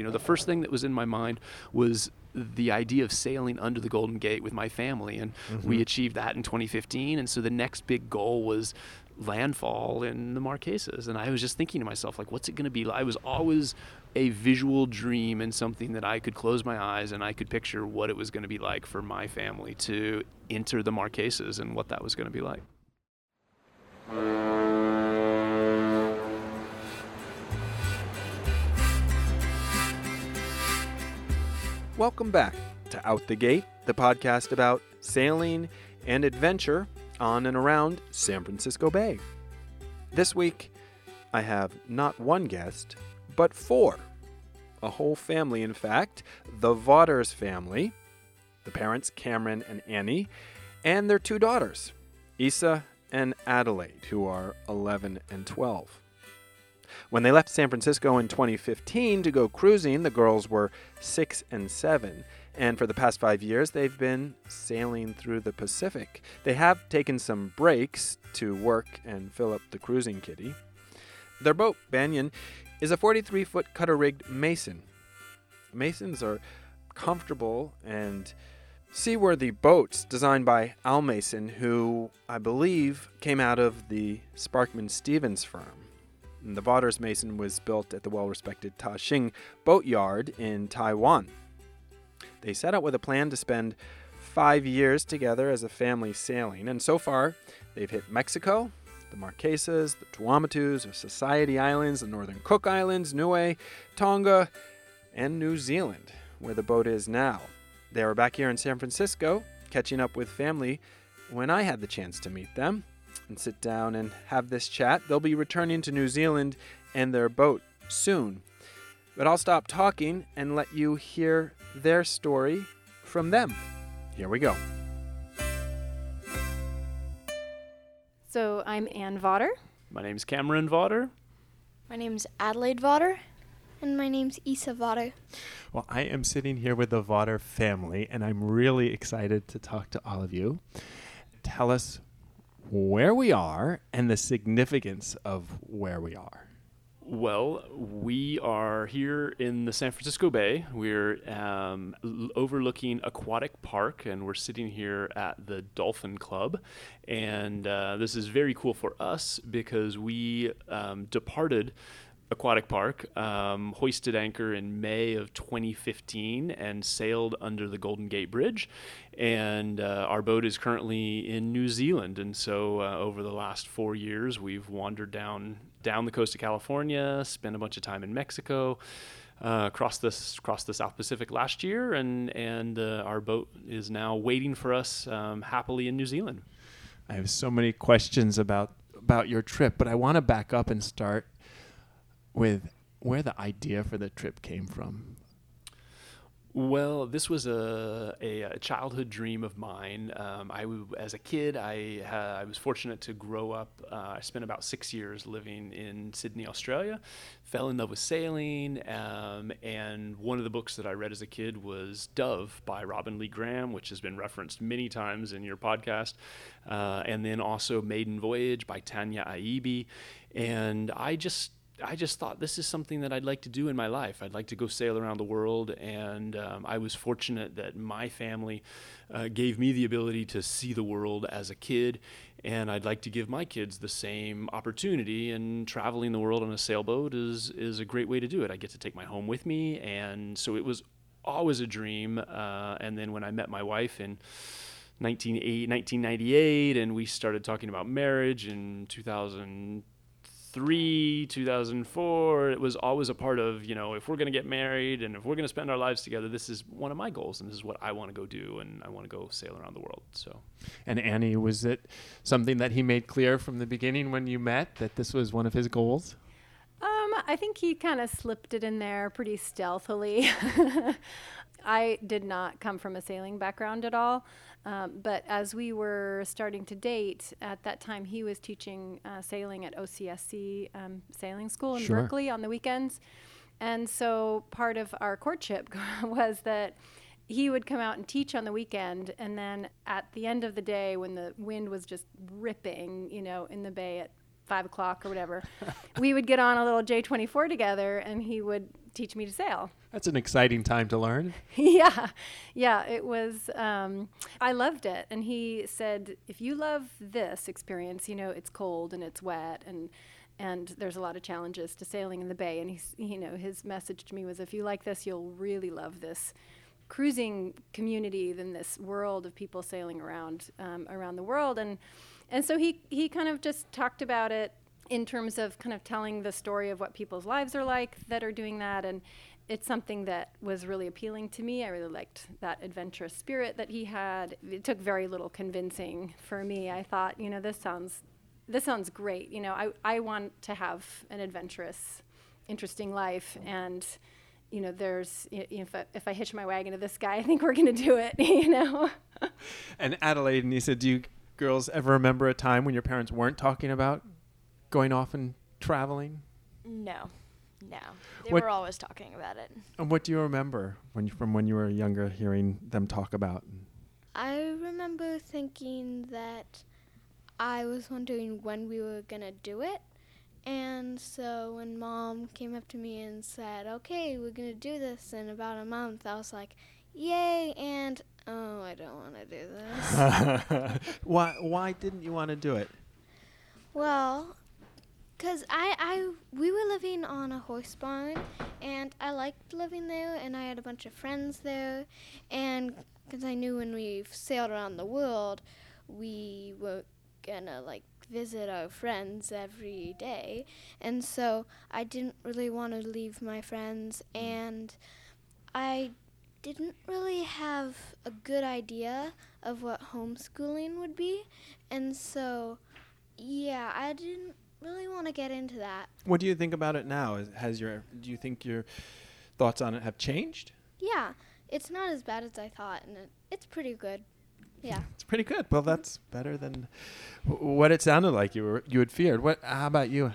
You know, the first thing that was in my mind was the idea of sailing under the Golden Gate with my family, and mm-hmm. we achieved that in 2015. And so the next big goal was landfall in the Marquesas. And I was just thinking to myself, like, what's it going to be like? I was always a visual dream and something that I could close my eyes and I could picture what it was going to be like for my family to enter the Marquesas and what that was going to be like. Welcome back to Out the Gate, the podcast about sailing and adventure on and around San Francisco Bay. This week, I have not one guest, but four. A whole family, in fact, the Vaughters family, the parents, Cameron and Annie, and their two daughters, Isa and Adelaide, who are 11 and 12. When they left San Francisco in 2015 to go cruising, the girls were 6 and 7, and for the past five years, they've been sailing through the Pacific. They have taken some breaks to work and fill up the cruising kitty. Their boat, Banyan, is a 43 foot cutter rigged Mason. Masons are comfortable and seaworthy boats designed by Al Mason, who I believe came out of the Sparkman Stephens firm. And the Vaughters Mason was built at the well respected Ta Shing Boat Yard in Taiwan. They set out with a plan to spend five years together as a family sailing, and so far they've hit Mexico, the Marquesas, the Tuamotus, the Society Islands, the Northern Cook Islands, Niue, Tonga, and New Zealand, where the boat is now. They were back here in San Francisco, catching up with family when I had the chance to meet them and sit down and have this chat. They'll be returning to New Zealand and their boat soon. But I'll stop talking and let you hear their story from them. Here we go. So I'm Ann Vaughter. My name's Cameron Vaughter. My name's Adelaide Vaughter. And my name's Isa Vaughter. Well, I am sitting here with the Vaughter family, and I'm really excited to talk to all of you. Tell us where we are and the significance of where we are. Well, we are here in the San Francisco Bay. We're um, l- overlooking Aquatic Park, and we're sitting here at the Dolphin Club. And uh, this is very cool for us because we um, departed Aquatic Park, um, hoisted anchor in May of 2015 and sailed under the Golden Gate Bridge. And uh, our boat is currently in New Zealand. And so uh, over the last four years, we've wandered down down the coast of California, spent a bunch of time in Mexico. Uh, across this across the South Pacific last year, and and uh, our boat is now waiting for us um, happily in New Zealand. I have so many questions about about your trip, but I want to back up and start with where the idea for the trip came from. Well, this was a, a, a childhood dream of mine. Um, I, as a kid, I, I was fortunate to grow up. Uh, I spent about six years living in Sydney, Australia. Fell in love with sailing, um, and one of the books that I read as a kid was Dove by Robin Lee Graham, which has been referenced many times in your podcast, uh, and then also Maiden Voyage by Tania Aebi. And I just I just thought this is something that I'd like to do in my life. I'd like to go sail around the world, and um, I was fortunate that my family uh, gave me the ability to see the world as a kid, and I'd like to give my kids the same opportunity. And traveling the world on a sailboat is is a great way to do it. I get to take my home with me, and so it was always a dream. Uh, and then when I met my wife in 1998 and we started talking about marriage in 2000 2003, 2004, it was always a part of, you know, if we're going to get married and if we're going to spend our lives together, this is one of my goals and this is what I want to go do and I want to go sail around the world. So. And Annie, was it something that he made clear from the beginning when you met that this was one of his goals? Um, I think he kind of slipped it in there pretty stealthily. I did not come from a sailing background at all. Um, but as we were starting to date, at that time he was teaching uh, sailing at OCSC um, Sailing School in sure. Berkeley on the weekends. And so part of our courtship was that he would come out and teach on the weekend. And then at the end of the day, when the wind was just ripping, you know, in the bay at five o'clock or whatever, we would get on a little J24 together and he would teach me to sail. That's an exciting time to learn. yeah, yeah, it was. Um, I loved it, and he said, if you love this experience, you know, it's cold and it's wet and and there's a lot of challenges to sailing in the bay. And he's, you know, his message to me was, if you like this, you'll really love this cruising community than this world of people sailing around um, around the world. And and so he he kind of just talked about it in terms of kind of telling the story of what people's lives are like that are doing that and it's something that was really appealing to me. I really liked that adventurous spirit that he had. It took very little convincing for me. I thought, you know, this sounds this sounds great. You know, I, I want to have an adventurous, interesting life. And, you know, there's, if, I, if I hitch my wagon to this guy, I think we're going to do it, you know? and Adelaide and Nisa, do you girls ever remember a time when your parents weren't talking about going off and traveling? No. No. They What- were always talking about it. And what do you remember when you, from when you were younger hearing them talk about? I remember thinking that I was wondering when we were gonna do it. And so when mom came up to me and said, Okay, we're gonna do this in about a month, I was like, Yay! And oh, I don't wanna do this. why why didn't you want to do it? Well, cause I, I, we were living on a horse barn, and I liked living there, and I had a bunch of friends there, and cause I knew when we sailed around the world, we were gonna like visit our friends every day, and so I didn't really want to leave my friends, mm. and I didn't really have a good idea of what homeschooling would be, and so. Yeah, I didn't really want to get into that. What do you think about it now? Is, has your do you think your thoughts on it have changed? Yeah, it's not as bad as I thought, and it, it's pretty good. Yeah. It's pretty good. Well, that's better than w- what it sounded like you were you had feared. What? How about you,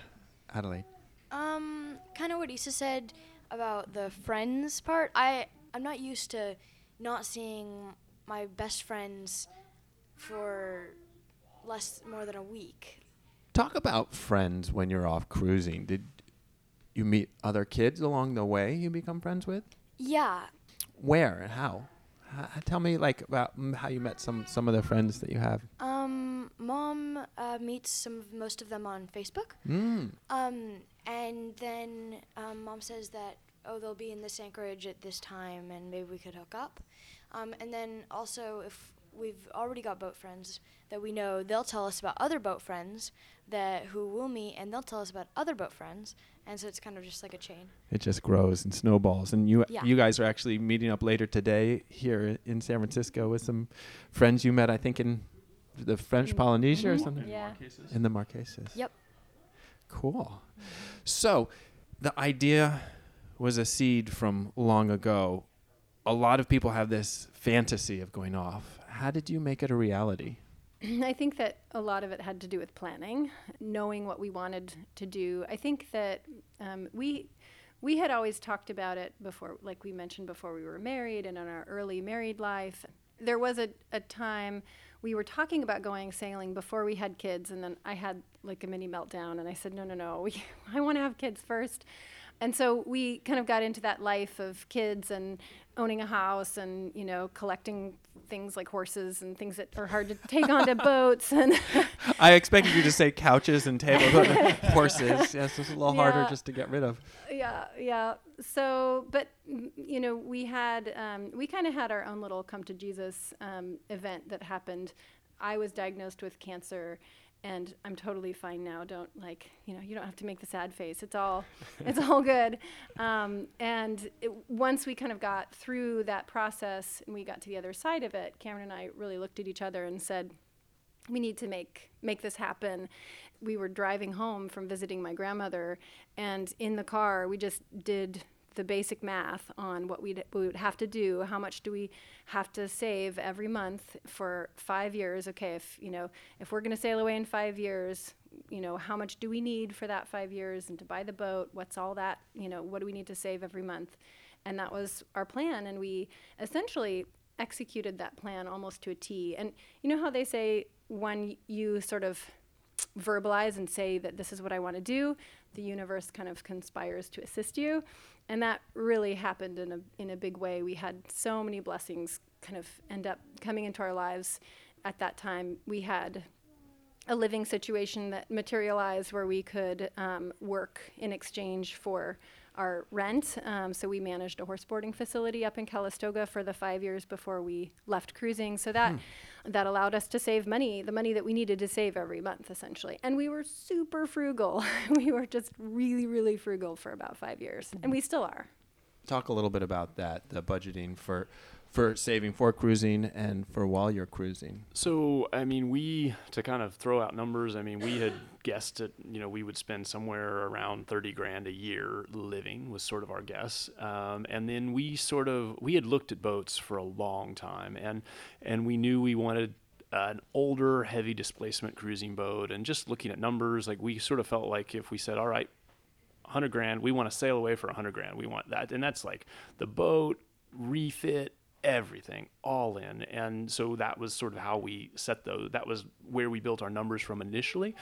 Adelaide? Um, kind of what Isa said about the friends part. I I'm not used to not seeing my best friends for less more than a week. Talk about friends when you're off cruising. Did you meet other kids along the way you become friends with? Yeah. Where and how? Tell me like about mm, how you met some some of the friends that you have. Um, mom uh, meets some of most of them on Facebook. Mm. Um, and then um, mom says that oh they'll be in this anchorage at this time and maybe we could hook up. Um, and then also if we've already got boat friends that we know, they'll tell us about other boat friends that who we'll meet and they'll tell us about other boat friends. And so it's kind of just like a chain. It just grows and snowballs. And you Yeah. you guys are actually meeting up later today here in San Francisco with some friends you met, I think, in the French Mm. Polynesia or Mhm. something. Yeah. In the Marquesas. Yep. Cool. So, the idea was a seed from long ago. A lot of people have this fantasy of going off. How did you make it a reality? I think that a lot of it had to do with planning, knowing what we wanted to do. I think that um, we we had always talked about it before, like we mentioned before we were married and in our early married life. There was a, a time we were talking about going sailing before we had kids, and then I had like a mini meltdown, and I said, no, no, no, we, I want to have kids first. And so we kind of got into that life of kids and owning a house and, you know, collecting things like horses and things that are hard to take onto boats and I expected you to say couches and tables, but horses. Yes, it's a little harder just to get rid of. yeah, yeah. So, but mm, you know, we had um, we kind of had our own little come to Jesus um, event that happened. I was diagnosed with cancer, and I'm totally fine now. Don't like you know, you don't have to make the sad face. It's all it's all good. Um, and it, once we kind of got through that process and we got to the other side of it, Cameron and I really looked at each other and said, we need to make make this happen. We were driving home from visiting my grandmother, and in the car we just did the basic math on what we'd, we would have to do. How much do we have to save every month for five years? Okay, if you know if we're going to sail away in five years, you know how much do we need for that five years and to buy the boat? What's all that? You know what do we need to save every month? And that was our plan, and we essentially executed that plan almost to a T. And you know how they say when you sort of verbalize and say that this is what I want to do, the universe kind of conspires to assist you. And that really happened in a, in a big way. We had so many blessings kind of end up coming into our lives at that time. We had a living situation that materialized where we could um, work in exchange for our rent. Um, so we managed a horse boarding facility up in Calistoga for the five years before we left cruising. So that that allowed us to save money, the money that we needed to save every month, essentially. And we were super frugal. we were just really, really frugal for about five years, and we still are. Talk a little bit about that, the budgeting for for saving for cruising and for while you're cruising. So, I mean, we, to kind of throw out numbers, I mean, we had guessed that, you know, we would spend somewhere around 30 grand a year living, was sort of our guess. Um, and then we sort of, we had looked at boats for a long time and, and we knew we wanted an older, heavy displacement cruising boat. And just looking at numbers, like we sort of felt like if we said, all right, 100 grand, we want to sail away for 100 grand. We want that. And that's like the boat, refit, everything all in. And so that was sort of how we set those that was where we built our numbers from initially.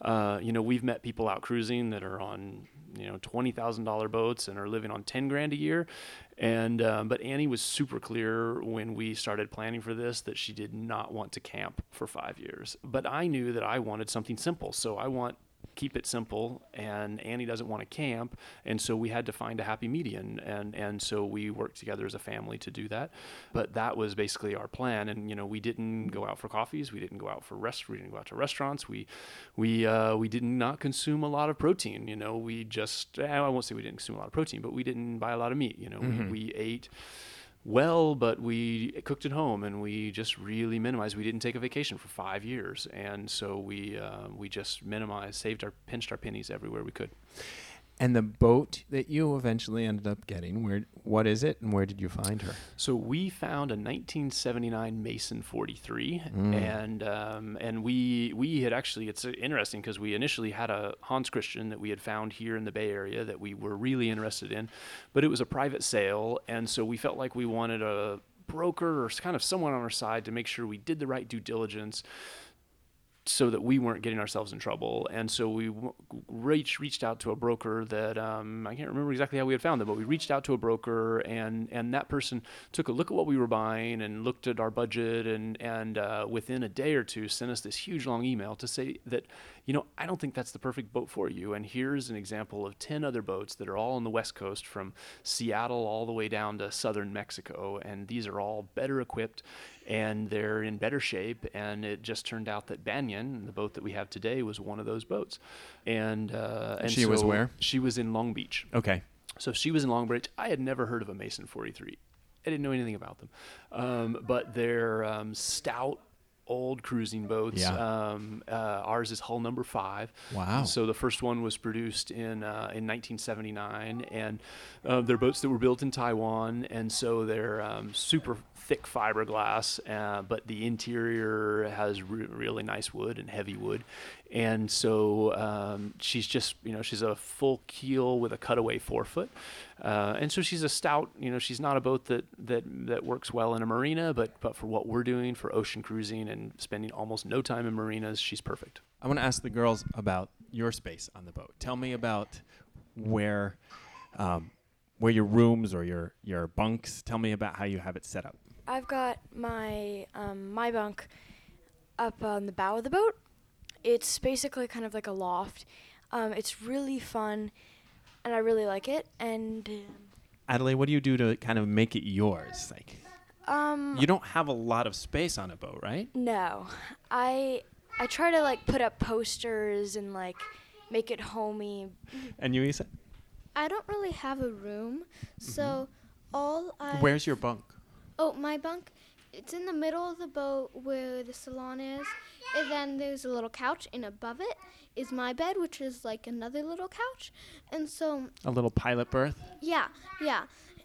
Uh, you know we've met people out cruising that are on you know $20000 boats and are living on 10 grand a year. And um, but annie was super clear when we started planning for this that she did not want to camp for five years. But i knew that i wanted something simple. So i want keep it simple and Annie doesn't want to camp and so we had to find a happy median and and so we worked together as a family to do that but that was basically our plan and you know we didn't go out for coffees we didn't go out for rest we didn't go out to restaurants we we uh, we did not consume a lot of protein you know we just I won't say we didn't consume a lot of protein but we didn't buy a lot of meat you know Mhm. we, we ate well, but we cooked at home and we just really minimized. We didn't take a vacation for five years, and so we uh, we just minimized, saved our pinched our pennies everywhere we could. And the boat that you eventually ended up getting, where what is it and where did you find her? So we found a 1979 Mason 43, Mm. and um, and we we had actually it's uh, interesting because we initially had a Hans Christian that we had found here in the Bay Area that we were really interested in, but it was a private sale, and so we felt like we wanted a broker or kind of someone on our side to make sure we did the right due diligence so that we weren't getting ourselves in trouble. And so we reached reached out to a broker that um, I can't remember exactly how we had found them, but we reached out to a broker, and and that person took a look at what we were buying and looked at our budget, and and uh, within a day or two sent us this huge long email to say that you know I don't think that's the perfect boat for you, and here's an example of ten other boats that are all on the west coast from Seattle all the way down to southern Mexico, and these are all better equipped and they're in better shape. And it just turned out that Banyan, the boat that we have today, was one of those boats. And uh, and She was where? She was in Long Beach. Okay. So she was in Long Beach. I had never heard of a Mason 43. I didn't know anything about them, um, but they're um, stout. Old cruising boats. Yeah. Um, uh, ours is hull number five. Wow. So the first one was produced in uh, in 1979, and uh, they're boats that were built in Taiwan, and so they're um, super thick fiberglass, uh, but the interior has re- really nice wood and heavy wood, and so um, she's just you know she's a full keel with a cutaway forefoot, uh, and so she's a stout. You know she's not a boat that that that works well in a marina, but but for what we're doing for ocean cruising and spending almost no time in marinas, she's perfect. I want to ask the girls about your space on the boat. Tell me about where um, where your rooms or your your bunks. Tell me about how you have it set up. I've got my um, my bunk up on the bow of the boat. It's basically kind of like a loft. Um, it's really fun, and I really like it. And Adelaide, what do you do to kind of make it yours? Like um, you don't have a lot of space on a boat, right? no, I I try to like put up posters and like make it homey. And you, Isa? I don't really have a room, so all I Where's your bunk? Oh, my bunk. It's in the middle of the boat where the salon is, and then there's a little couch, and above it is my bed, which is like another little couch. And so, A little pilot berth. yeah, yeah.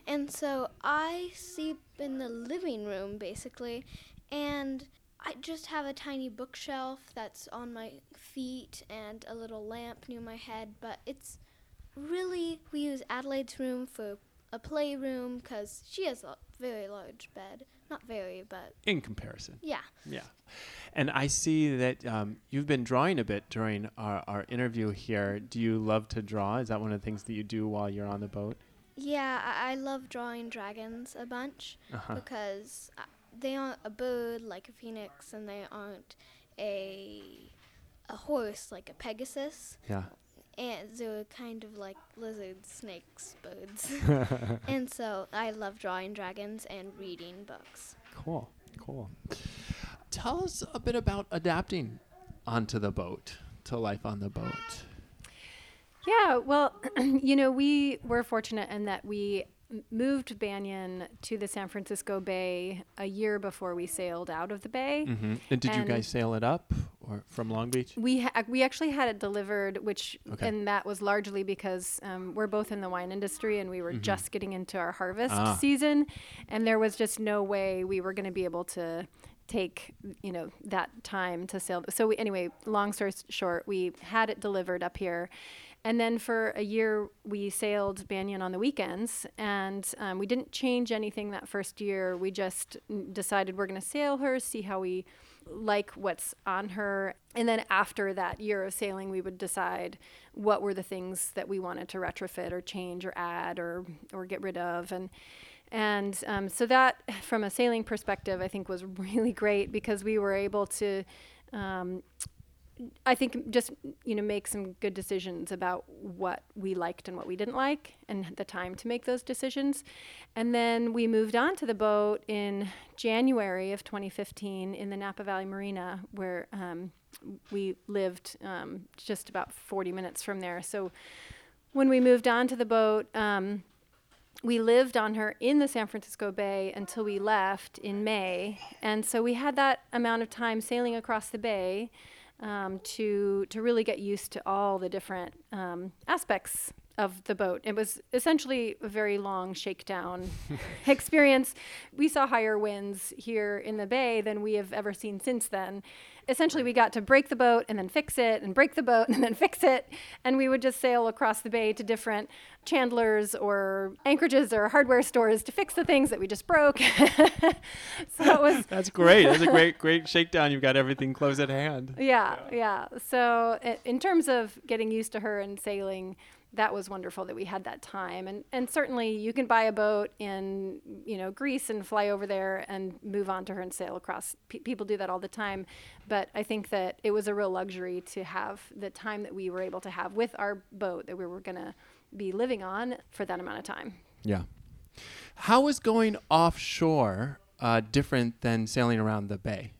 And so I sleep in the living room basically, and I just have a tiny bookshelf that's on my feet and a little lamp near my head. But it's really we use Adelaide's room for a playroom because she has a very large bed. Not very, but in comparison. yeah. Yeah. And I see that um, you've been drawing a bit during our, our interview here. Do you love to draw? Is that one of the things that you do while you're on the boat? Yeah, I, I love drawing dragons a bunch Uh-huh. because uh, they aren't a bird like a phoenix, and they aren't a a horse like a pegasus, Yeah. And they're kind of like lizards, snakes, birds. and so I love drawing dragons and reading books. Cool. Cool. Tell us a bit about adapting onto the boat, to life on the boat. Yeah, well, you know, we were fortunate in that we m- moved Banyan to the San Francisco Bay a year before we sailed out of the bay. Mm-hmm. And did you guys sail it up or from Long Beach? We ha- we actually had it delivered, which Okay. and that was largely because um, we're both in the wine industry and we were just getting into our harvest Mm-hmm. Ah. season, and there was just no way we were going to be able to take you know that time to sail. So we, anyway, long story short, we had it delivered up here. And then for a year, we sailed Banyan on the weekends, and um, we didn't change anything that first year. We just decided we're going to sail her, see how we like what's on her. And then after that year of sailing, we would decide what were the things that we wanted to retrofit or change or add or or get rid of. And and um, so that, from a sailing perspective, I think was really great because we were able to. Um, I think just you know make some good decisions about what we liked and what we didn't like, and the time to make those decisions. And then we moved on to the boat in January of 2015 in the Napa Valley Marina, where um, we lived um, just about 40 minutes from there. So when we moved on to the boat. Um, we lived on her in the San Francisco Bay until we left in May, and so we had that amount of time sailing across the bay um, to to really get used to all the different um, aspects of the boat. It was essentially a very long shakedown experience. We saw higher winds here in the bay than we have ever seen since then. Essentially, we got to break the boat and then fix it, and break the boat and then fix it, and we would just sail across the bay to different chandlers or anchorages or hardware stores to fix the things that we just broke. so it was That's great. That's a great, great shakedown. You've got everything close at hand. yeah, yeah. So in terms of getting used to her and sailing, that was wonderful that we had that time. And and certainly you can buy a boat in you know Greece and fly over there and move on to her and sail across. Pe people do that all the time, but I think that it was a real luxury to have the time that we were able to have with our boat that we were going to be living on for that amount of time. Yeah. How is going offshore uh, different than sailing around the bay?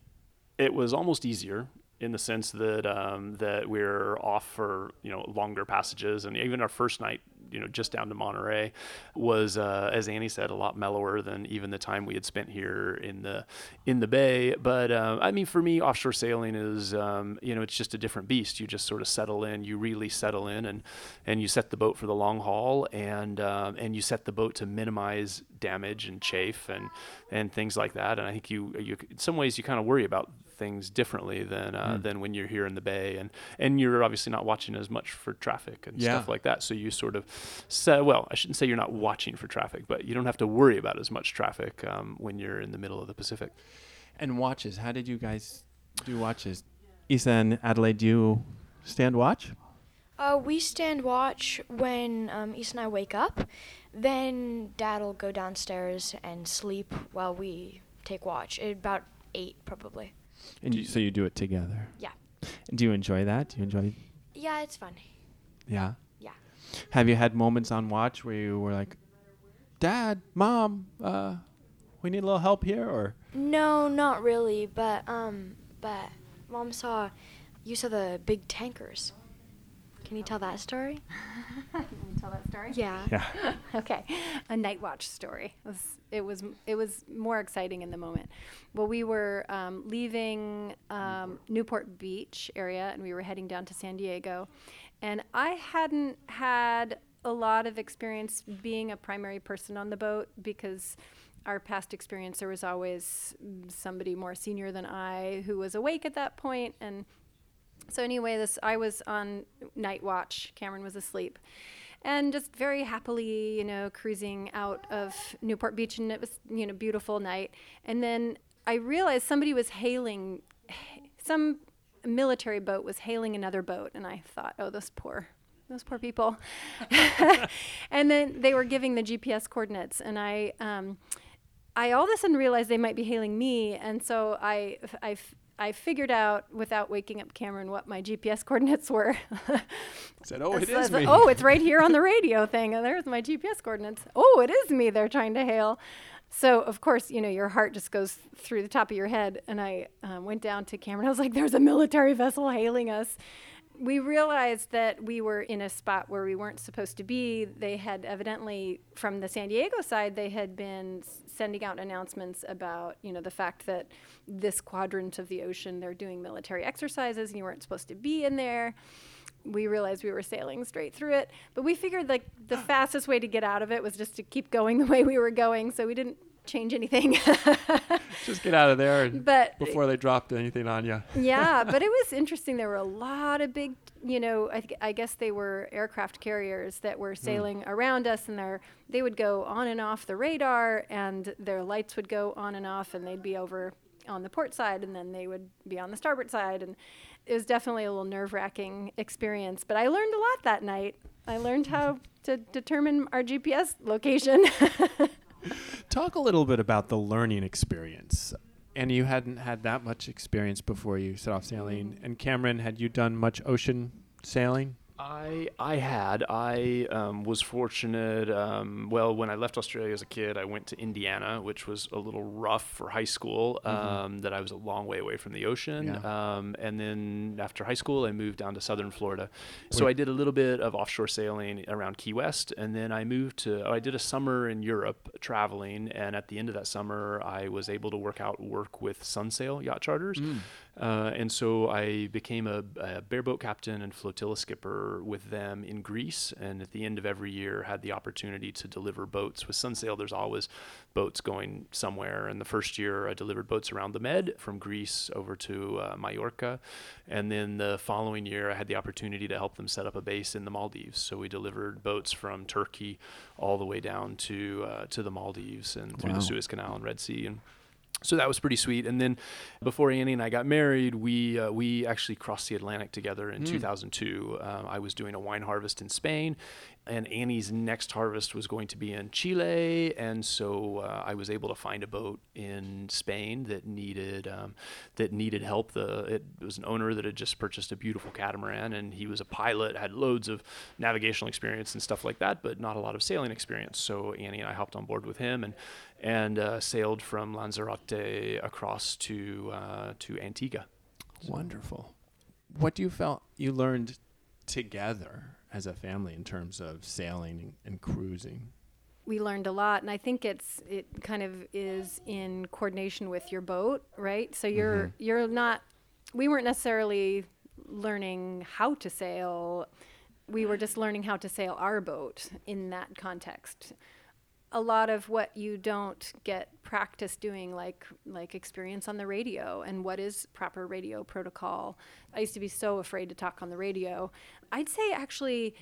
it was almost easier in the sense that um, that we are off for you know longer passages, and even our first night, you know, just down to Monterey, was uh, as Annie said, a lot mellower than even the time we had spent here in the in the bay. But uh, I mean, for me, offshore sailing is um, you know it's just a different beast. You just sort of settle in, you really settle in, and and you set the boat for the long haul, and um, and you set the boat to minimize damage and chafe and and things like that. And I think you you in some ways you kind of worry about things differently than uh, Mm. than when you're here in the bay, and and you're obviously not watching as much for traffic and Yeah. stuff like that. So you sort of, say, well, I shouldn't say you're not watching for traffic, but you don't have to worry about as much traffic um, when you're in the middle of the Pacific. And watches. How did you guys do watches? Isa and Adelaide, do you stand watch? Uh, we stand watch when um, Isa and I wake up. Then Dad'll go downstairs and sleep while we take watch. At about eight, probably. And you, so you do it together. Yeah. And do you enjoy that? Do you enjoy? Yeah, it's fun. Yeah. Yeah. Have you had moments on watch where you were like, "Dad, Mom, uh, we need a little help here," or No, not really. But um, but Mom saw, you saw the big tankers. Can you tell that story? Can we tell that story? Yeah. yeah, okay, a night watch story. It was it was, it was more exciting in the moment. Well, we were um, leaving um, Newport Beach area, and we were heading down to San Diego, and I hadn't had a lot of experience being a primary person on the boat because our past experience there was always somebody more senior than I who was awake at that point and so anyway, this I was on night watch. Cameron was asleep, and just very happily, you know, cruising out of Newport Beach, and it was, you know, beautiful night. And then I realized somebody was hailing, some military boat was hailing another boat, and I thought, oh, those poor those poor people. and then they were giving the GPS coordinates, and I, um, I all of a sudden realized they might be hailing me, and so I, I, I figured out without waking up Cameron what my GPS coordinates were. Said, "Oh, it So is me." Oh, it's right here on the radio thing. And there's my GPS coordinates. Oh, it is me. They're trying to hail. So of course, you know, your heart just goes through the top of your head. And I um, went down to Cameron. I was like, "There's a military vessel hailing us." We realized that we were in a spot where we weren't supposed to be. They had evidently, from the San Diego side, they had been sending out announcements about, you know, the fact that this quadrant of the ocean they're doing military exercises, and you weren't supposed to be in there we realized we were sailing straight through it. But we figured like the fastest way to get out of it was just to keep going the way we were going. So we didn't change anything. Just get out of there but before they dropped anything on you. yeah, but it was interesting. There were a lot of big, you know, I, th- I guess they were aircraft carriers that were hmm. sailing around us, and their they would go on and off the radar, and their lights would go on and off, and they'd be over on the port side, and then they would be on the starboard side, and it was definitely a little nerve wracking experience. But I learned a lot that night. I learned how to determine our GPS location. Talk a little bit about the learning experience. And you hadn't had that much experience before you set off sailing. Mm-hmm. And Cameron, had you done much ocean sailing? I I had I um, was fortunate. Um, well, when I left Australia as a kid, I went to Indiana, which was a little rough for high school. Um, That I was a long way away from the ocean. Yeah. Um, and then after high school, I moved down to southern Florida. So Where- I did a little bit of offshore sailing around Key West, and then I moved to. Oh, I did a summer in Europe traveling, and at the end of that summer, I was able to work out work with Sunsail yacht charters. Uh, and so I became a, a bareboat captain and flotilla skipper with them in Greece. And at the end of every year, had the opportunity to deliver boats. With Sunsail, there's always boats going somewhere. And the first year, I delivered boats around the Med from Greece over to uh, Mallorca. And then the following year, I had the opportunity to help them set up a base in the Maldives. So we delivered boats from Turkey all the way down to uh, to the Maldives and through the Suez Canal and Red Sea. And so that was pretty sweet. And then before Annie and I got married, we uh, we actually crossed the Atlantic together in 2002. Um, I was doing a wine harvest in Spain, and Annie's next harvest was going to be in Chile. And so uh, I was able to find a boat in Spain that needed um, that needed help. The it was an owner that had just purchased a beautiful catamaran, and he was a pilot, had loads of navigational experience and stuff like that, but not a lot of sailing experience. So Annie and I hopped on board with him and and uh, sailed from Lanzarote across to uh, to Antigua. Wonderful. What do you felt you learned together as a family in terms of sailing and, and cruising? we learned a lot and i think it's it kind of is in coordination with your boat right? So you're mm-hmm. you're not we weren't necessarily learning how to sail. We were just learning how to sail our boat in that context. A lot of what you don't get practice doing like like experience on the radio and what is proper radio protocol. I used to be so afraid to talk on the radio i'd say actually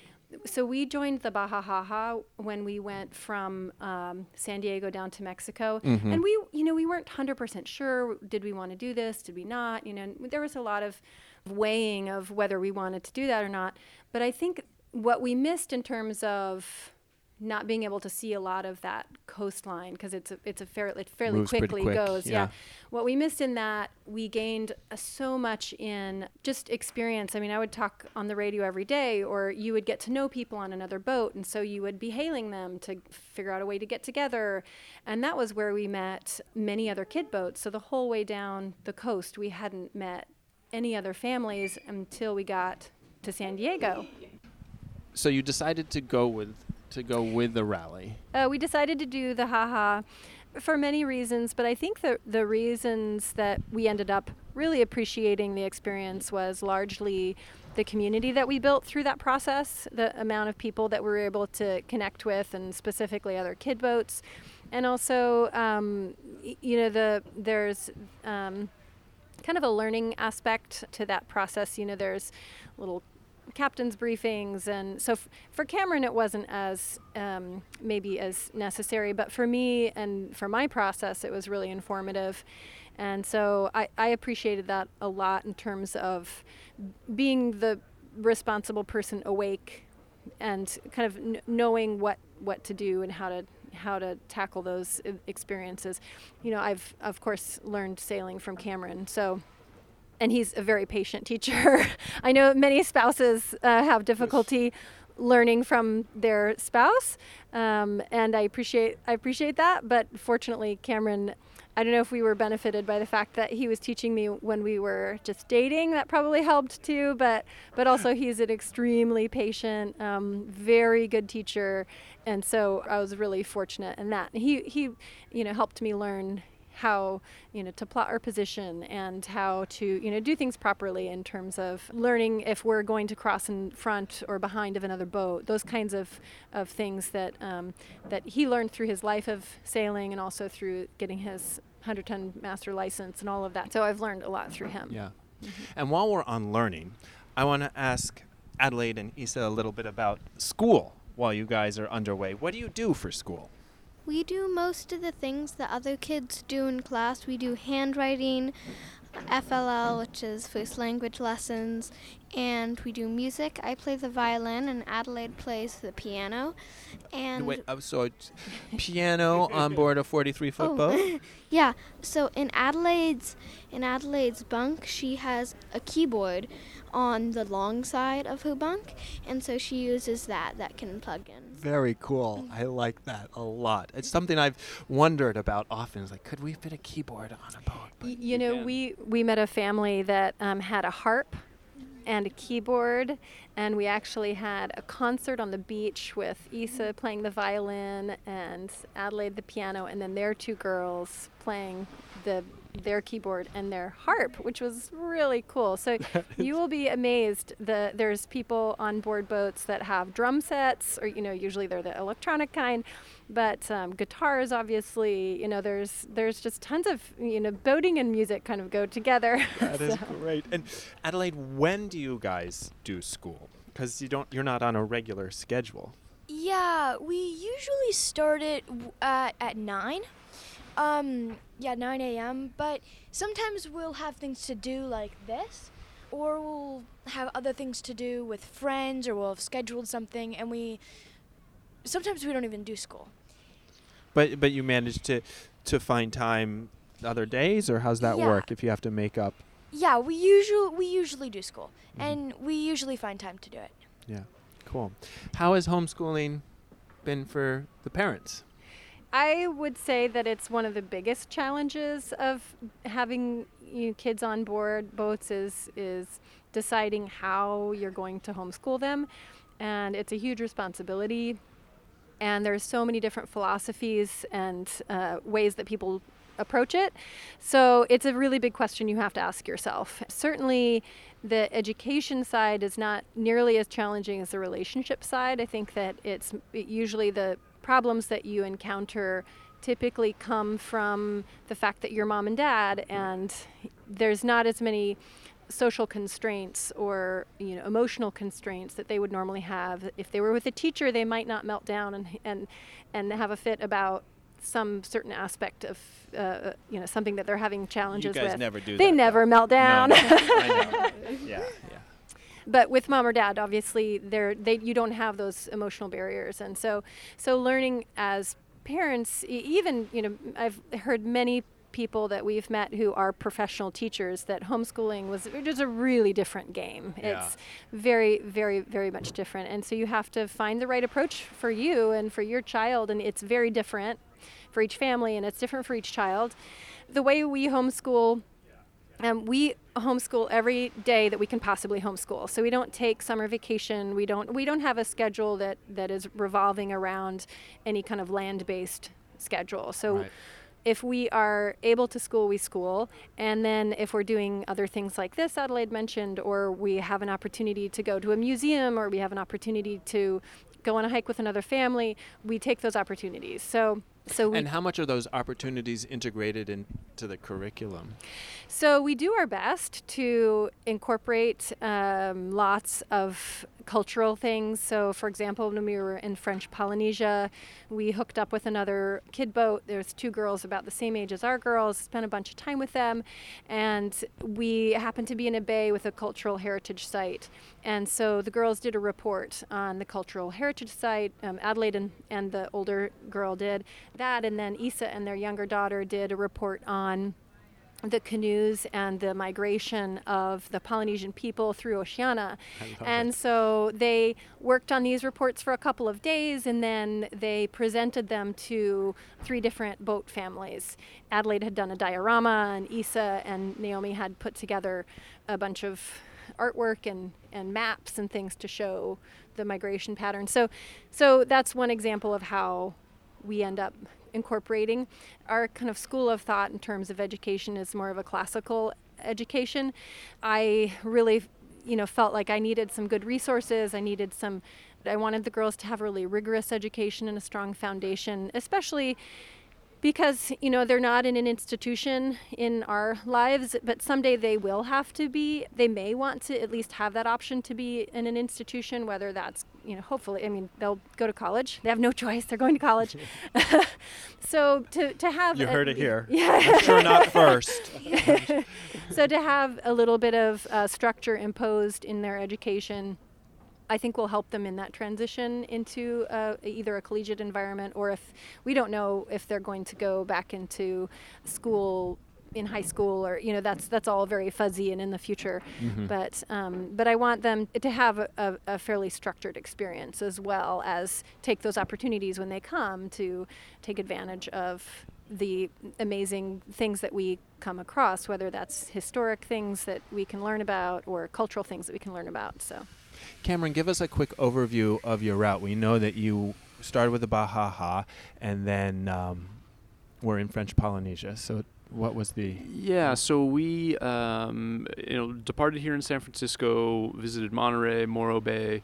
so we joined the Baja Haha when we went from um, San Diego down to Mexico, and we, you know, we weren't hundred percent sure. Did we want to do this? Did we not? You know, and there was a lot of weighing of whether we wanted to do that or not. But I think what we missed in terms of not being able to see a lot of that coastline because it's a, it's a fairly it fairly Moves quickly quick, goes. yeah. yeah. What we missed in that, we gained uh, so much in just experience. I mean, I would talk on the radio every day, or you would get to know people on another boat, and so you would be hailing them to figure out a way to get together. And that was where we met many other kid boats. So the whole way down the coast, we hadn't met any other families until we got to San Diego. So you decided to go with to go with the rally. Uh, we decided to do the haha for many reasons, but I think the the reasons that we ended up really appreciating the experience was largely the community that we built through that process, the amount of people that we were able to connect with, and specifically other kid boats, and also um, you know the there's um, kind of a learning aspect to that process. You know, there's little captain's briefings, and so f- for Cameron it wasn't as um, maybe as necessary, but for me and for my process it was really informative, and so I, I appreciated that a lot in terms of being the responsible person awake and kind of kn- knowing what what to do and how to how to tackle those experiences. You know, I've of course learned sailing from Cameron, so and he's a very patient teacher. I know many spouses uh, have difficulty learning from their spouse, um, and I appreciate I appreciate that. But fortunately, Cameron. I don't know if we were benefited by the fact that he was teaching me when we were just dating. That probably helped too. But but also he's an extremely patient, um, very good teacher, and so I was really fortunate in that. He he, you know, helped me learn how you know to plot our position and how to you know do things properly in terms of learning if we're going to cross in front or behind of another boat those kinds of, of things that um, that he learned through his life of sailing and also through getting his 100 ton master license and all of that so I've learned a lot through him Yeah. And while we're on learning, I want to ask Adelaide and Isa a little bit about school while you guys are underway. What do you do for school? We do most of the things that other kids do in class. We do handwriting, FLL, which is first language lessons, and we do music. I play the violin, and Adelaide plays the piano. And Wait, I'm sorry. Piano on board a 43 foot Oh, boat? yeah. So in Adelaide's in Adelaide's bunk, she has a keyboard on the long side of her bunk, and so she uses that. That can plug in. Very cool. I like that a lot. It's something I've wondered about often. It's like, could we fit a keyboard on a boat? Y- you know, can. we we met a family that um, had a harp and a keyboard, and we actually had a concert on the beach with Isa playing the violin and Adelaide the piano, and then their two girls playing the their keyboard and their harp, which was really cool. So you will be amazed. The there's people on board boats that have drum sets, or you know, usually they're the electronic kind, but um, guitars, obviously. You know, there's there's just tons of you know, boating and music kind of go together. That is So- great. And Adelaide, when do you guys do school? Because you don't, you're not on a regular schedule. Yeah, we usually start it w- at, at 9. Um, yeah, 9 a.m. But sometimes we'll have things to do like this, or we'll have other things to do with friends, or we'll have scheduled something, and we. Sometimes we don't even do school. But but you manage to to find time other days, or how's that Yeah. work? If you have to make up, Yeah, we usually we usually do school, Mhm. and we usually find time to do it. yeah, cool. How has homeschooling been for the parents? I would say that it's one of the biggest challenges of having you know, kids on board boats is is deciding how you're going to homeschool them, and it's a huge responsibility. And there's so many different philosophies and uh, ways that people approach it. So it's a really big question you have to ask yourself. Certainly, the education side is not nearly as challenging as the relationship side. I think that it's usually the problems that you encounter typically come from the fact that you're mom and dad and there's not as many social constraints or you know emotional constraints that they would normally have if they were with a teacher they might not melt down and and and have a fit about some certain aspect of uh, you know something that they're having challenges you guys with never do they that, never though. melt down No, no, I know. Yeah, yeah. But with mom or dad obviously they're they you don't have those emotional barriers. And so so learning as parents even you know i've heard many people that we've met who are professional teachers that homeschooling was just a really different game. Yeah. it's very very very much different. And so you have to find the right approach for you and for your child and it's very different for each family and it's different for each child. The way we homeschool um, we homeschool every day that we can possibly homeschool. So we don't take summer vacation. We don't we don't have a schedule that that is revolving around any kind of land-based schedule. So Right. if we are able to school, we school. And then if we're doing other things like this, Adelaide mentioned, or we have an opportunity to go to a museum, or we have an opportunity to go on a hike with another family, we take those opportunities. So So we and how much are those opportunities integrated into the curriculum? So we do our best to incorporate um, lots of cultural things. So, for example, when we were in French Polynesia, we hooked up with another kid boat. There's two girls about the same age as our girls, spent a bunch of time with them, and we happened to be in a bay with a cultural heritage site. And so the girls did a report on the cultural heritage site. Um, Adelaide and, and the older girl did that, and then Isa and their younger daughter did a report on the canoes and the migration of the Polynesian people through Oceania. And so they worked on these reports for a couple of days and then they presented them to three different boat families. Adelaide had done a diorama, and Isa and Naomi had put together a bunch of artwork and, and maps and things to show the migration pattern. So, so that's one example of how we end up incorporating. Our kind of school of thought in terms of education is more of a classical education. I really, you know, felt like I needed some good resources. I needed some. I wanted the girls to have a really rigorous education and a strong foundation, especially because you know they're not in an institution in our lives but someday they will have to be. They may want to at least have that option to be in an institution whether that's you know hopefully i mean they'll go to college. They have no choice. They're going to college. So to, to have You a- heard it here. yeah. Sure not first. so to have a little bit of uh, structure imposed in their education I think will help them in that transition into uh, either a collegiate environment or if we don't know if they're going to go back into school in high school or you know that's that's all very fuzzy and in the future. But um, but I want them to have a, a, a fairly structured experience as well as take those opportunities when they come to take advantage of the amazing things that we come across whether that's historic things that we can learn about or cultural things that we can learn about so Cameron, give us a quick overview of your route. We know that you started with the Baja Ha-Ha and then um, were in French Polynesia. So, what was the. Yeah, so we um, you know departed here in San Francisco, visited Monterey, Morro Bay,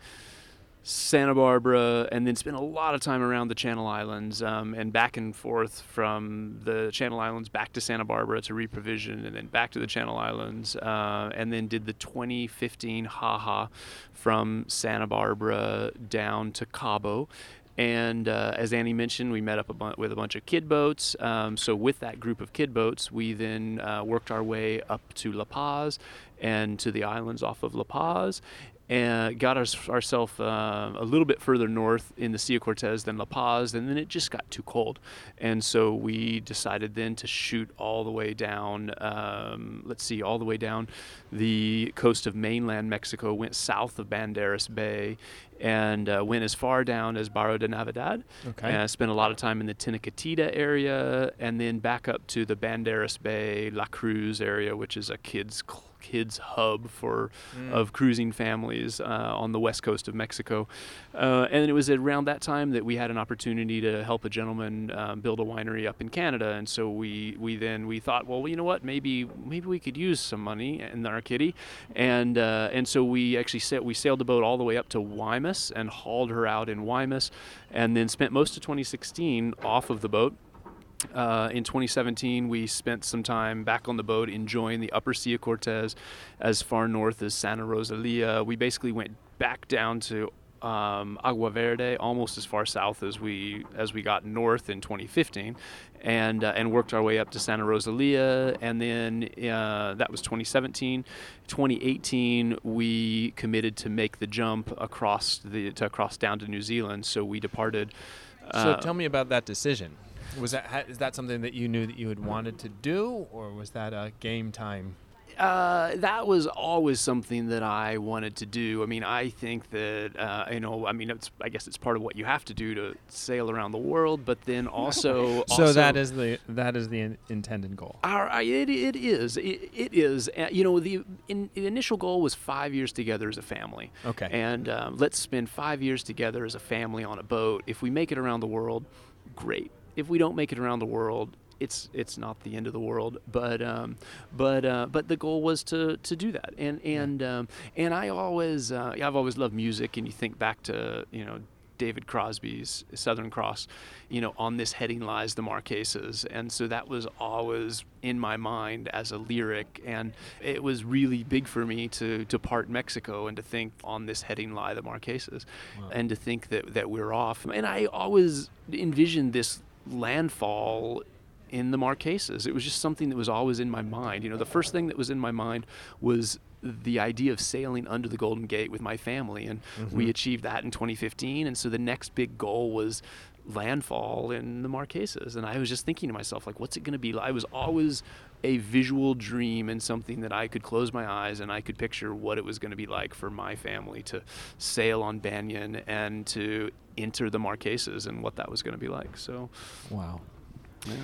Santa Barbara, and then spent a lot of time around the Channel Islands um, and back and forth from the Channel Islands back to Santa Barbara to reprovision, and then back to the Channel Islands, uh, and then did the 2015 Haha from Santa Barbara down to Cabo. And uh, as Annie mentioned, we met up a bu- with a bunch of kid boats. Um, so with that group of kid boats, we then uh, worked our way up to La Paz and to the islands off of La Paz, and got our, ourselves uh, a little bit further north in the Sea of Cortez than La Paz, and then it just got too cold, and so we decided then to shoot all the way down. Um, let's see, all the way down the coast of mainland Mexico, went south of Banderas Bay, and uh, went as far down as Barra de Navidad. Okay. And I spent a lot of time in the Tenacatita area, and then back up to the Banderas Bay, La Cruz area, which is a kids cl- kids hub for of cruising families uh, on the west coast of Mexico. Uh, and it was around that time that we had an opportunity to help a gentleman um, build a winery up in Canada. And so we we then we thought, well, you know what, maybe maybe we could use some money in our kitty, and uh, and so we actually sa- we sailed the boat all the way up to Guaymas and hauled her out in Guaymas, and then spent most of 2016 off of the boat. Uh, in 2017, we spent some time back on the boat enjoying the upper Sea of Cortez as far north as Santa Rosalia. We basically went back down to um, Agua Verde, almost as far south as we as we got north in 2015, and uh, and worked our way up to Santa Rosalia, and then uh, that was 2017. 2018, we committed to make the jump across the to cross down to New Zealand. So we departed. So, uh, tell me about that decision. Was that ha- is that something that you knew that you had wanted to do, or was that a game time? Uh, that was always something that I wanted to do. I mean, I think that uh, you know, I mean, it's I guess it's part of what you have to do to sail around the world, but then also, So also that is the that is the in- intended goal. our, it, it is it, it is uh, you know the, in, the initial goal was five years together as a family Okay. and um, let's spend five years together as a family on a boat if we make it around the world great if we don't make it around the world it's it's not the end of the world but um, but uh, but the goal was to to do that and and um, and I always uh, I've always loved music and you think back to you know David Crosby's Southern Cross, you know, on this heading lies the Marquesas. And so that was always in my mind as a lyric. And it was really big for me to depart Mexico and to think on this heading lie the Marquesas Wow. and to think that, that we're off. And I always envisioned this landfall in the Marquesas. It was just something that was always in my mind. You know, the first thing that was in my mind was the idea of sailing under the Golden Gate with my family, and we mm-hmm. achieved that in 2015. And so the next big goal was landfall in the Marquesas. And I was just thinking to myself, like, what's it going to be? I was always a visual dream and something that I could close my eyes and I could picture what it was going to be like for my family to sail on Banyan and to enter the Marquesas and what that was going to be like. So, Wow. yeah.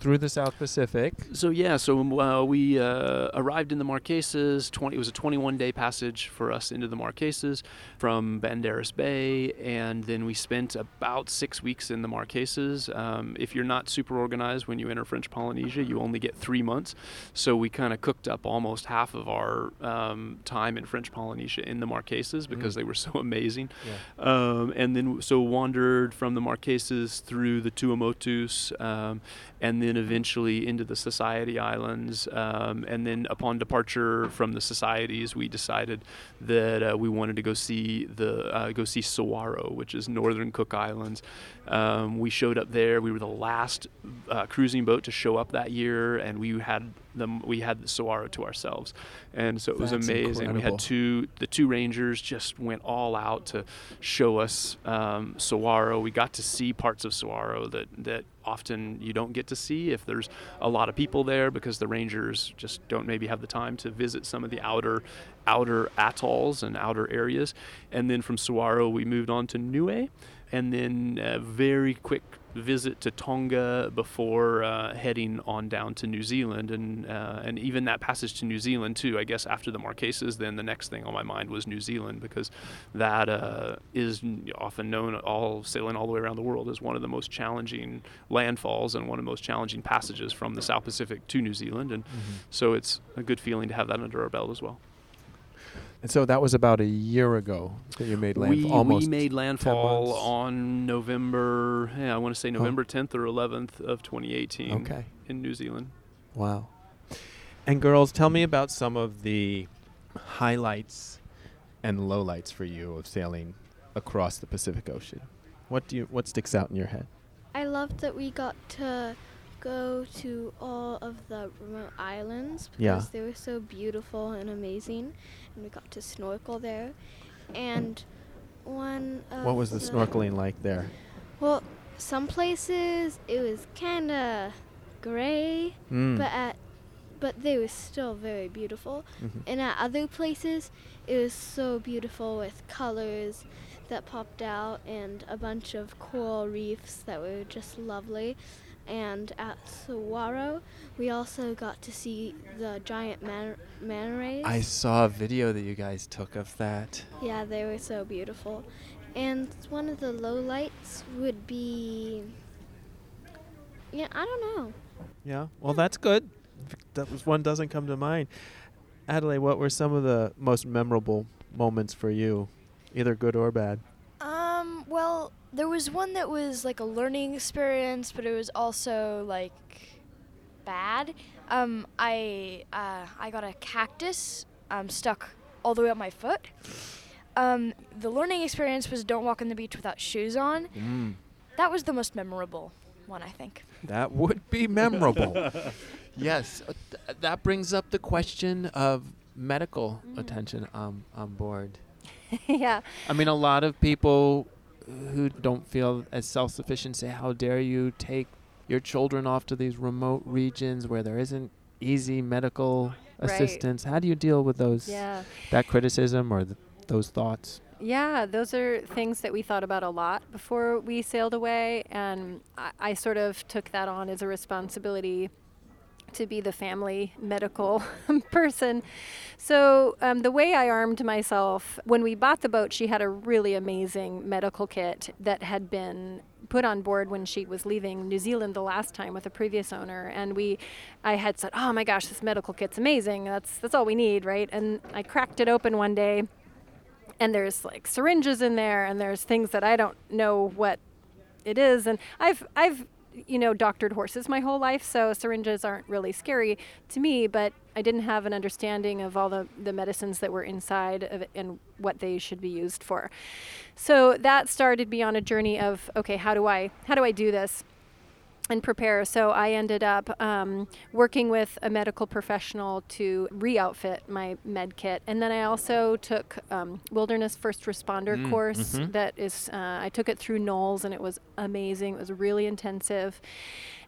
Through the South Pacific. So yeah, so uh, we uh, arrived in the Marquesas. 20, it was a 21-day passage for us into the Marquesas from Banderas Bay, and then we spent about six weeks in the Marquesas. Um, if you're not super organized when you enter French Polynesia, you only get three months. So we kind of cooked up almost half of our um, time in French Polynesia in the Marquesas because they were so amazing. Yeah. Um, and then so wandered from the Marquesas through the Tuamotus, um, and then eventually into the Society Islands. Um, and then upon departure from the Societies, we decided that uh, we wanted to go see the uh, go see Suwarrow, which is Northern Cook Islands. Um, we showed up there. We were the last uh, cruising boat to show up that year, and we had them. We had the Suwarrow to ourselves, and so it was That's amazing. We had two. The two rangers just went all out to show us um, Suwarrow. We got to see parts of Suwarrow that that often you don't get to see if there's a lot of people there because the rangers just don't maybe have the time to visit some of the outer outer atolls and outer areas. And then from Suwarrow we moved on to Niue and then a very quick visit to Tonga before uh, heading on down to New Zealand, and uh, and even that passage to New Zealand too. I guess after the Marquesas, then the next thing on my mind was New Zealand because that uh, is often known all sailing all the way around the world as one of the most challenging landfalls and one of the most challenging passages from the South Pacific to New Zealand, and so it's a good feeling to have that under our belt as well. And so that was about a year ago that you made landfall. We, Almost. we made landfall on November, yeah, I want to say oh. November 10th or 11th of 2018 Okay. in New Zealand. Wow. And girls, tell me about some of the highlights and lowlights for you of sailing across the Pacific Ocean. What do you what sticks out in your head? I loved that we got to go to all of the remote islands because Yeah. they were so beautiful and amazing, and we got to snorkel there. And one what was the snorkeling like there? Well, some places it was kind of gray, Mm. but at but they were still very beautiful. Mhm. And at other places, it was so beautiful with colors that popped out and a bunch of coral reefs that were just lovely. And at Suwarrow, we also got to see the giant man- manta rays. I saw a video that you guys took of that. Yeah, they were so beautiful. And one of the lowlights would be. Yeah, I don't know. Yeah. Well, that's good. That was one doesn't come to mind. Adelaide, what were some of the most memorable moments for you, either good or bad? Well, there was one that was like a learning experience, but it was also like bad. Um, I uh, I got a cactus um, stuck all the way up my foot. Um, the learning experience was don't walk on the beach without shoes on. Mm. That was the most memorable one, I think. That would be memorable. yes, uh, th- that brings up the question of medical attention um, on board. yeah. I mean, a lot of people who don't feel as self sufficient say, How dare you take your children off to these remote regions where there isn't easy medical Right. assistance? How do you deal with those Yeah. that criticism or th- those thoughts? Yeah, those are things that we thought about a lot before we sailed away. And I, I sort of took that on as a responsibility to be the family medical person. So, um, the way I armed myself, when we bought the boat, she had a really amazing medical kit that had been put on board when she was leaving New Zealand the last time with a previous owner and we I had said, "Oh my gosh, this medical kit's amazing. That's that's all we need, right?" And I cracked it open one day and there's like syringes in there and there's things that I don't know what it is and I've I've you know doctored horses my whole life so syringes aren't really scary to me but I didn't have an understanding of all the, the medicines that were inside of it and what they should be used for. So that started me on a journey of okay how do I how do I do this and prepare. So I ended up um, working with a medical professional to re-outfit my med kit, and then I also took um, wilderness first responder Mm, course. mhm. That is, uh, I took it through NOLS, and it was amazing. It was really intensive.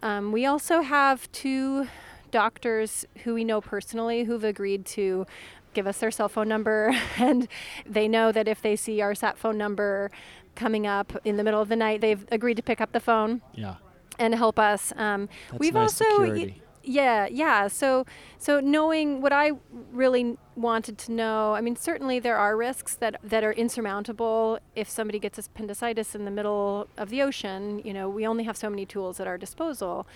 Um, we also have two doctors who we know personally who've agreed to give us their cell phone number and they know that if they see our sat phone number coming up in the middle of the night they've agreed to pick up the phone Yeah. And help us. Um, we've nice also, y- yeah, yeah. So, so knowing what I really wanted to know. I mean, certainly there are risks that that are insurmountable if somebody gets appendicitis in the middle of the ocean. You know, we only have so many tools at our disposal.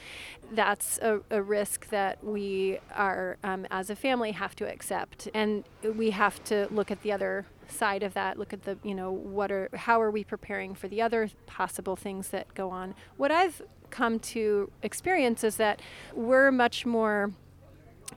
That's a, a risk that we are, um, as a family, have to accept, and we have to look at the other side of that look at the you know what are how are we preparing for the other possible things that go on what i've come to experience is that we're much more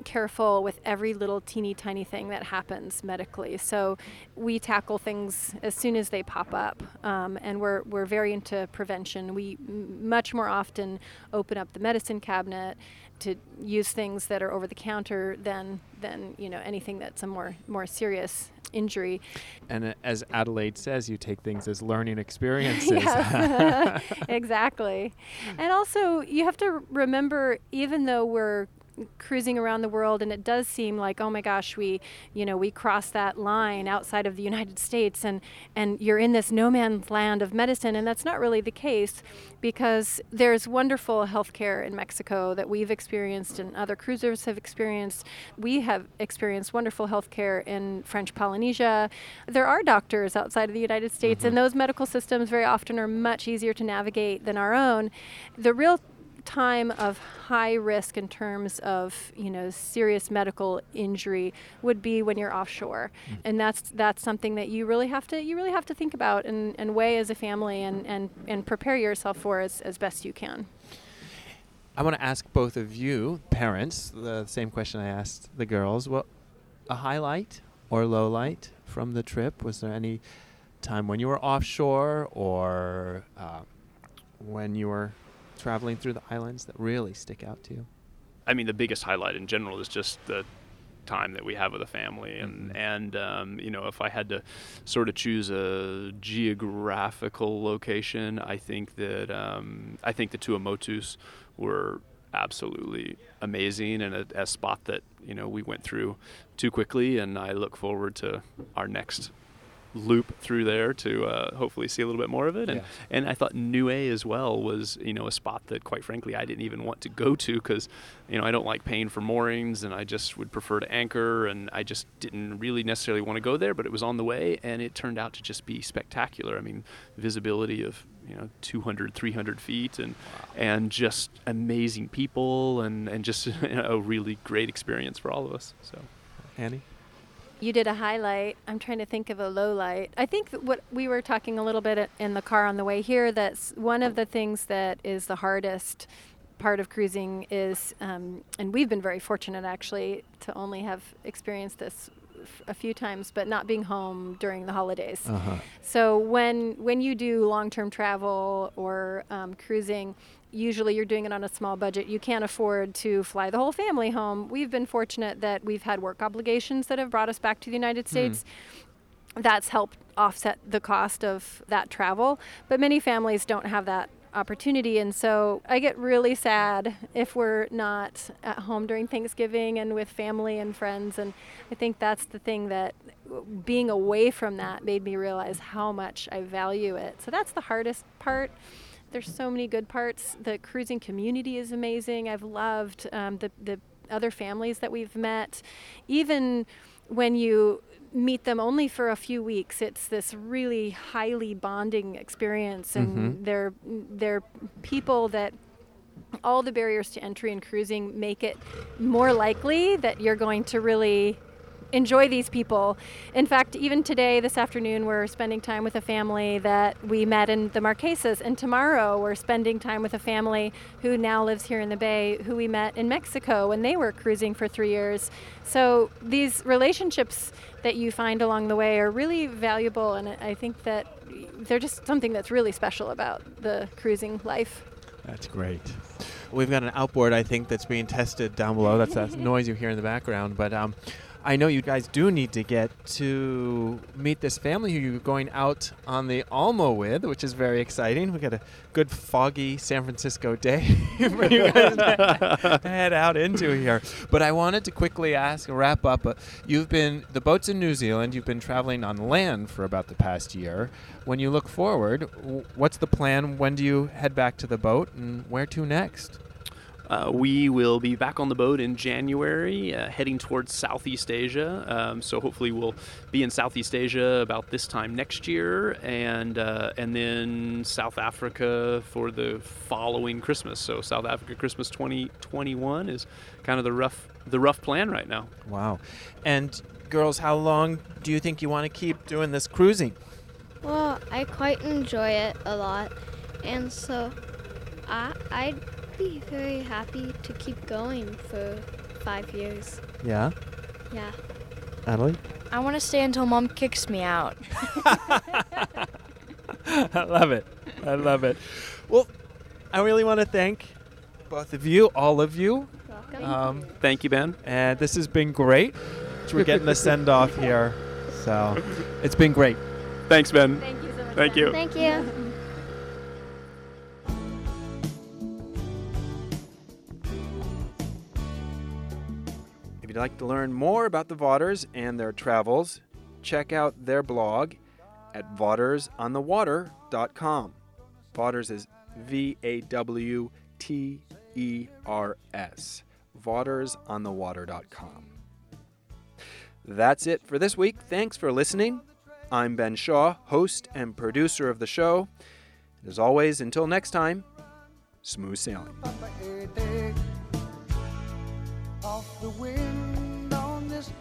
careful with every little teeny tiny thing that happens medically. So we tackle things as soon as they pop up, um, and we're we're very into prevention. We m- much more often open up the medicine cabinet to use things that are over the counter than than you know anything that's a more more serious injury. And uh, as Adelaide says, you take things as learning experiences. Exactly. And also, you have to remember, even though we're cruising around the world and it does seem like oh my gosh we you know we crossed that line outside of the United States and and you're in this no man's land of medicine and that's not really the case because there's wonderful healthcare in Mexico that we've experienced and other cruisers have experienced. We have experienced wonderful healthcare in French Polynesia. There are doctors outside of the United States and mm-hmm. those medical systems very often are much easier to navigate than our own. The real time of high risk in terms of you know serious medical injury would be when you're offshore and that's that's something that you really have to you really have to think about and, and weigh as a family and, and, and prepare yourself for as, as best you can I want to ask both of you, parents, the same question I asked the girls. What a highlight or low light from the trip? Was there any time when you were offshore or uh, when you were traveling through the islands that really stick out to you? I mean, the biggest highlight in general is just the time that we have with the family, and Mhm. and um, you know, if I had to sort of choose a geographical location, I think that um, I think the Tuamotus were absolutely amazing and a, a spot that you know we went through too quickly, and I look forward to our next loop through there to uh, hopefully see a little bit more of it. And Yeah. and I thought Niue as well was you know a spot that quite frankly I didn't even want to go to because you know I don't like paying for moorings and I just would prefer to anchor and I just didn't really necessarily want to go there. But it was on the way and it turned out to just be spectacular. I mean, visibility of you know 200 300 feet and and just amazing people and and just a really great experience for all of us so Annie? You did a highlight. I'm trying to think of a low light. I think that what we were talking a little bit in the car on the way here. That's one of the things that is the hardest part of cruising is, um, and we've been very fortunate actually to only have experienced this f- a few times, but not being home during the holidays. Uh-huh. So when when you do long-term travel or um, cruising, usually you're doing it on a small budget. You can't afford to fly the whole family home. We've been fortunate that we've had work obligations that have brought us back to the United hmm. States. That's helped offset the cost of that travel, but many families don't have that opportunity and so I get really sad if we're not at home during Thanksgiving and with family and friends and I think that's the thing that being away from that made me realize how much I value it. So that's the hardest part. There's so many good parts. The cruising community is amazing. I've loved um, the the other families that we've met. Even when you meet them only for a few weeks, it's this really highly bonding experience, and Mhm. they're they're people that all the barriers to entry in cruising make it more likely that you're going to really enjoy these people. In fact, even today, this afternoon, we're spending time with a family that we met in the Marquesas, and tomorrow we're spending time with a family who now lives here in the Bay, who we met in Mexico when they were cruising for three years. So these relationships that you find along the way are really valuable, and I think that they're just something that's really special about the cruising life. That's great. We've got an outboard, I think, that's being tested down below. That's that noise you hear in the background. But um, I know you guys do need to get to meet this family who you're going out on the Almo with, which is very exciting. We got a good foggy San Francisco day for you guys to head out into here. But I wanted to quickly ask, wrap up. Uh, you've been the boat's in New Zealand. You've been traveling on land for about the past year. When you look forward, w- what's the plan? When do you head back to the boat, and where to next? Uh, we will be back on the boat in January, uh, heading towards Southeast Asia. Um, so hopefully we'll be in Southeast Asia about this time next year, and uh, and then South Africa for the following Christmas. So South Africa Christmas 2021 is kind of the rough the rough plan right now. Wow. And girls, how long do you think you want to keep doing this cruising? Well, I quite enjoy it a lot, and so I I'd be very happy to keep going for five years. Yeah. Yeah. Natalie? I want to stay until mom kicks me out. I love it. I love it. Well, I really want to thank both of you, all of you. Welcome. Um, Thank you, Ben. and this has been great. We're getting the send off here. So it's been great. Thanks, Ben. Thank you so much. Thank Ben. you. Thank you. Like to learn more about the Vawters and their travels, check out their blog at vawtersonthewater.com. Vawters is V A W T E R S. Vawtersonthewater.com. That's it for this week. Thanks for listening. I'm Ben Shaw, host and producer of the show. As always, until next time, smooth sailing.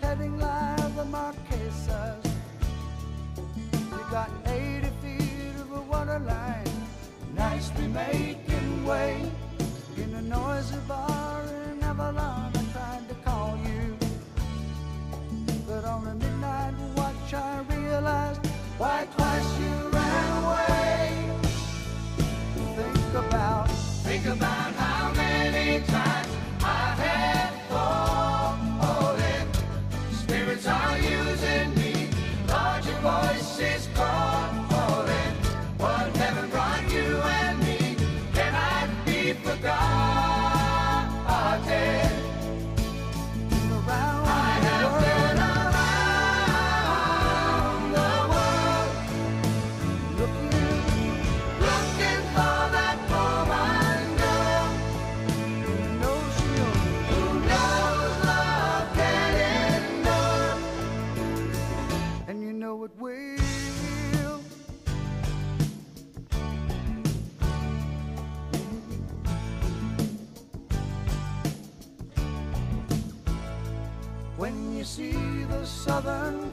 Heading line the Marquesas. We got 80 feet of a water line, nicely making way in a noisy bar in Avalon. I tried to call you, but on a midnight watch I realized why twice you ran away. Think about, think about the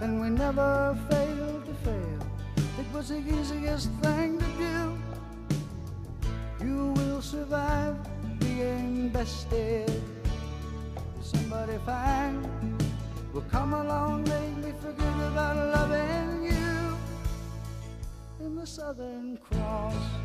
and we never failed to fail. It was the easiest thing to do. You will survive being bested. Somebody fine will come along, make me forget about loving you. In the Southern Cross.